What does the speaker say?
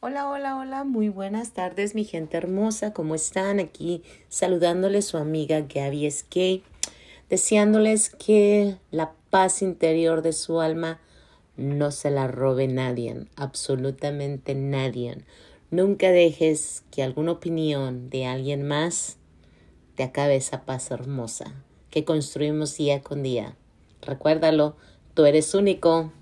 hola, hola hola muy buenas tardes, mi gente hermosa. ¿Cómo están? Aquí saludándoles su amiga Gaby Escape, deseándoles que la paz interior de su alma no se la robe nadie, absolutamente nadie. Nunca dejes que alguna opinión de alguien más te acabe esa paz hermosa que construimos día con día. Recuérdalo, tú eres único